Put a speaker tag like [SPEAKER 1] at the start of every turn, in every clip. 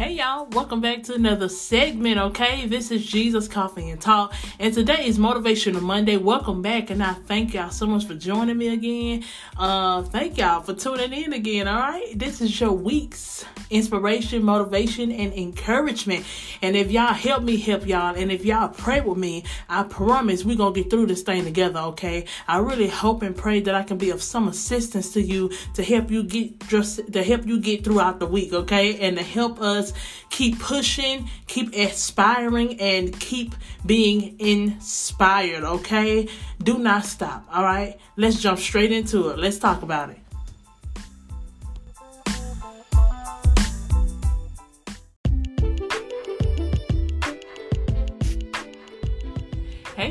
[SPEAKER 1] Hey y'all, welcome back to another segment, okay? This is Jesus Coffee and Talk, and today is Motivational Monday. Welcome back, and I thank y'all so much for joining me again. Uh, thank y'all for tuning in again, all right? This is your week's inspiration, motivation, and encouragement. And if y'all help me help y'all, and if y'all pray with me, I promise we're gonna get through this thing together, okay? I really hope and pray that I can be of some assistance to you to help you get just to help you get throughout the week, okay? And to help us keep pushing, keep aspiring, and keep being inspired, okay? Do not stop, all right? Let's jump straight into it. Let's talk about it.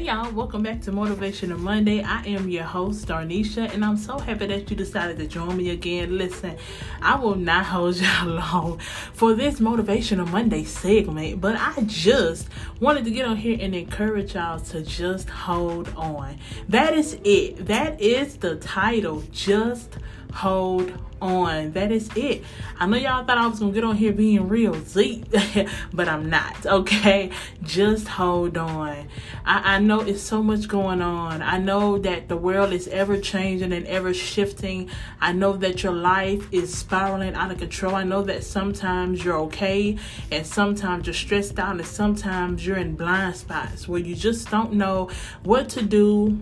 [SPEAKER 1] Y'all, welcome back to Motivation Motivational Monday. I am your host, Darnesha, and I'm so happy that you decided to join me again. Listen, I will not hold y'all long for this Motivation Motivational Monday segment, but I just wanted to get on here and encourage y'all to just hold on. That is it. That is the title. Just hold on. That is it. I know y'all thought I was gonna get on here being real Z, but I'm not. Okay, just hold on. I, I know it's so much going on. I know that the world is ever changing and ever shifting. I know that your life is spiraling out of control. I know that sometimes you're okay and sometimes you're stressed out and sometimes you're in blind spots where you just don't know what to do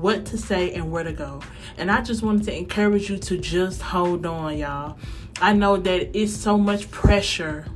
[SPEAKER 1] what to say and where to go. And I just wanted to encourage you to just hold on, y'all. I know that it's so much pressure,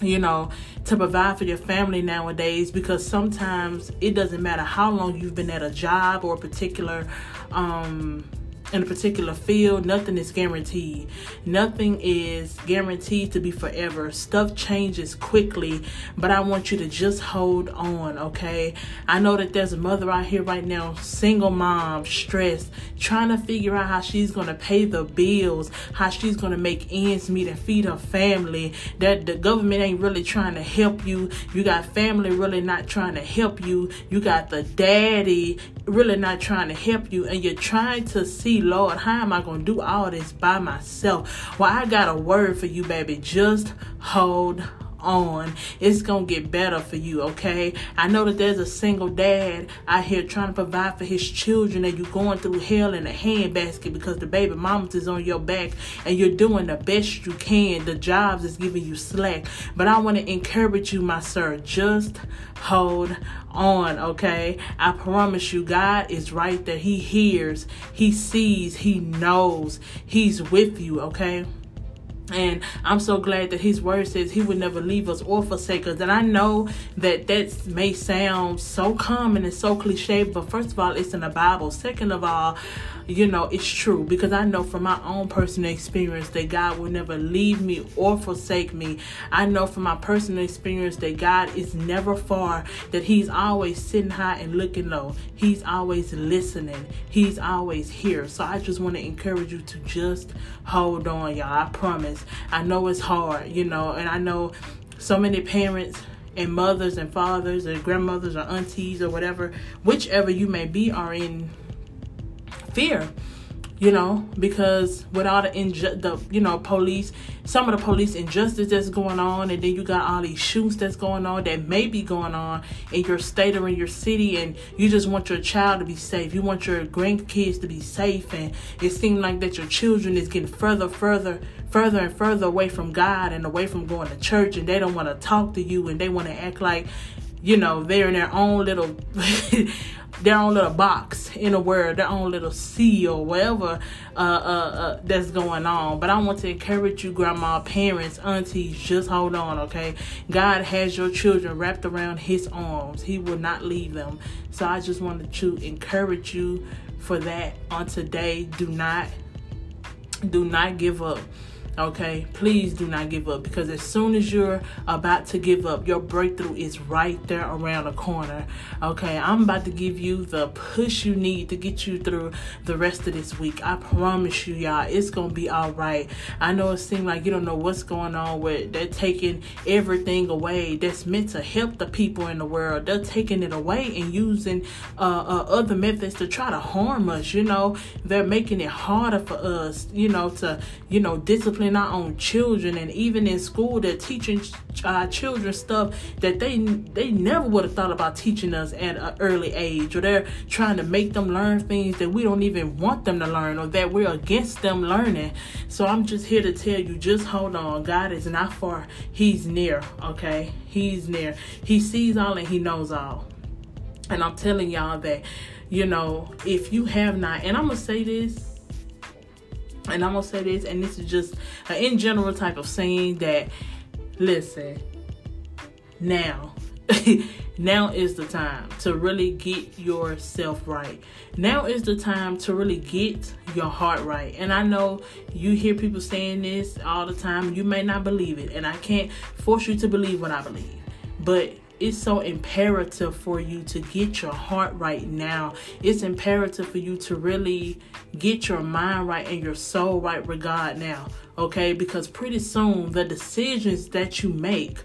[SPEAKER 1] you know, to provide for your family nowadays because sometimes it doesn't matter how long you've been at a job or a particular um in a particular field, nothing is guaranteed. Nothing is guaranteed to be forever. Stuff changes quickly, but I want you to just hold on, okay? I know that there's a mother out here right now, single mom, stressed, trying to figure out how she's going to pay the bills, how she's going to make ends meet and feed her family. That the government ain't really trying to help you. You got family really not trying to help you. You got the daddy really not trying to help you and you're trying to see lord how am i going to do all this by myself? Well i got a word for you baby. Just hold on. It's going to get better for you, okay? I know that there's a single dad out here trying to provide for his children and you're going through hell in a handbasket because the baby mama is on your back and you're doing the best you can. The jobs is giving you slack. But I want to encourage you, my sir, just hold on, okay? I promise you, God is right there. He hears, He sees, He knows, He's with you, okay? And I'm so glad that his word says he would never leave us or forsake us. And I know that that may sound so common and so cliche, but first of all, it's in the Bible. Second of all, you know, it's true because I know from my own personal experience that God will never leave me or forsake me. I know from my personal experience that God is never far, that He's always sitting high and looking low. He's always listening, He's always here. So I just want to encourage you to just hold on, y'all. I promise. I know it's hard, you know, and I know so many parents and mothers and fathers and grandmothers or aunties or whatever, whichever you may be, are in fear you know because with all the inju- the you know police some of the police injustice that's going on and then you got all these shoots that's going on that may be going on in your state or in your city and you just want your child to be safe. You want your grandkids to be safe and it seems like that your children is getting further further further and further away from god and away from going to church and they don't want to talk to you and they want to act like you know they're in their own little their own little box in a word, their own little sea or whatever uh, uh, uh, that's going on. But I want to encourage you, grandma, parents, aunties, just hold on, okay? God has your children wrapped around His arms. He will not leave them. So I just wanted to encourage you for that on today. Do not, do not give up. Okay, please do not give up because as soon as you're about to give up, your breakthrough is right there around the corner. Okay, I'm about to give you the push you need to get you through the rest of this week. I promise you, y'all, it's gonna be all right. I know it seems like you don't know what's going on with they're taking everything away that's meant to help the people in the world. They're taking it away and using uh, uh, other methods to try to harm us. You know, they're making it harder for us, you know, to you know discipline discipline our own children, and even in school, they're teaching uh, children stuff that they they never would have thought about teaching us at an early age, or they're trying to make them learn things that we don't even want them to learn, or that we're against them learning. So I'm just here to tell you, just hold on. God is not far; He's near. Okay, He's near. He sees all and He knows all. And I'm telling y'all that, you know, if you have not, and I'm gonna say this and I'm gonna say this, and this is just an in general type of saying that listen, now, now is the time to really get yourself right. Now is the time to really get your heart right. And I know you hear people saying this all the time, you may not believe it, and I can't force you to believe what I believe, but it's so imperative for you to get your heart right now. It's imperative for you to really get your mind right and your soul right with God now. Okay? Because pretty soon the decisions that you make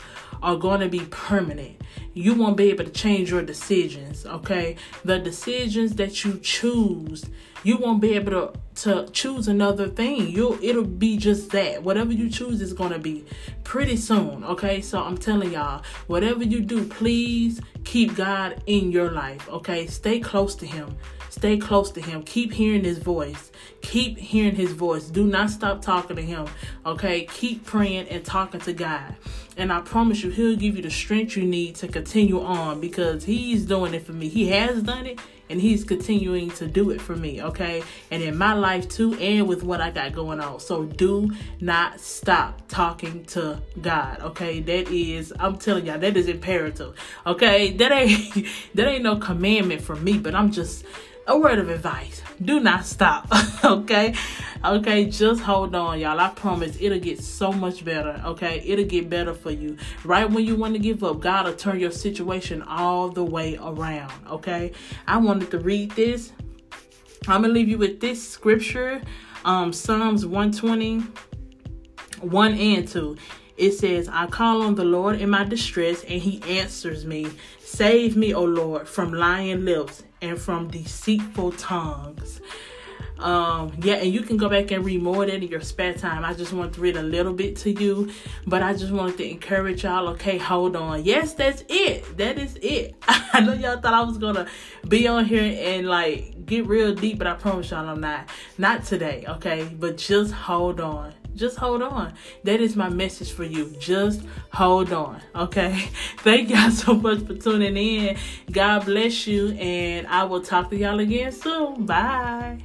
[SPEAKER 1] are going to be permanent. You won't be able to change your decisions, okay? The decisions that you choose, you won't be able to to choose another thing. You'll it'll be just that. Whatever you choose is gonna be pretty soon. Okay, so I'm telling y'all, whatever you do, please keep God in your life. Okay, stay close to Him. Stay close to Him. Keep hearing His voice. Keep hearing His voice. Do not stop talking to Him. Okay, keep praying and talking to God. And I promise you, He'll give you the strength you need to continue on because He's doing it for me. He has done it and he's continuing to do it for me, okay? And in my life too, and with what I got going on. So do not stop talking to God, okay? That is, I'm telling y'all, that is imperative, okay? That ain't that ain't no commandment from me, but I'm just a word of advice. Do not stop okay? Okay just hold on y'all. I promise it'll get so much better okay? It'll get better for you. Right when you want to give up god will turn your situation all the way around okay? I wanted to read this. I'm gonna leave you with this scripture um psalms 120 1 and 2 it says, I call on the Lord in my distress, and he answers me. Save me, O Lord, from lying lips and from deceitful tongues. Um, yeah, and you can go back and read more of that in your spare time. I just want to read a little bit to you, but I just wanted to encourage y'all. Okay, hold on. Yes, that's it. That is it. I know y'all thought I was gonna be on here and like get real deep, but I promise y'all I'm not. Not today, okay? But just hold on. Just hold on. That is my message for you. Just hold on. Okay. Thank y'all so much for tuning in. God bless you. And I will talk to y'all again soon. Bye.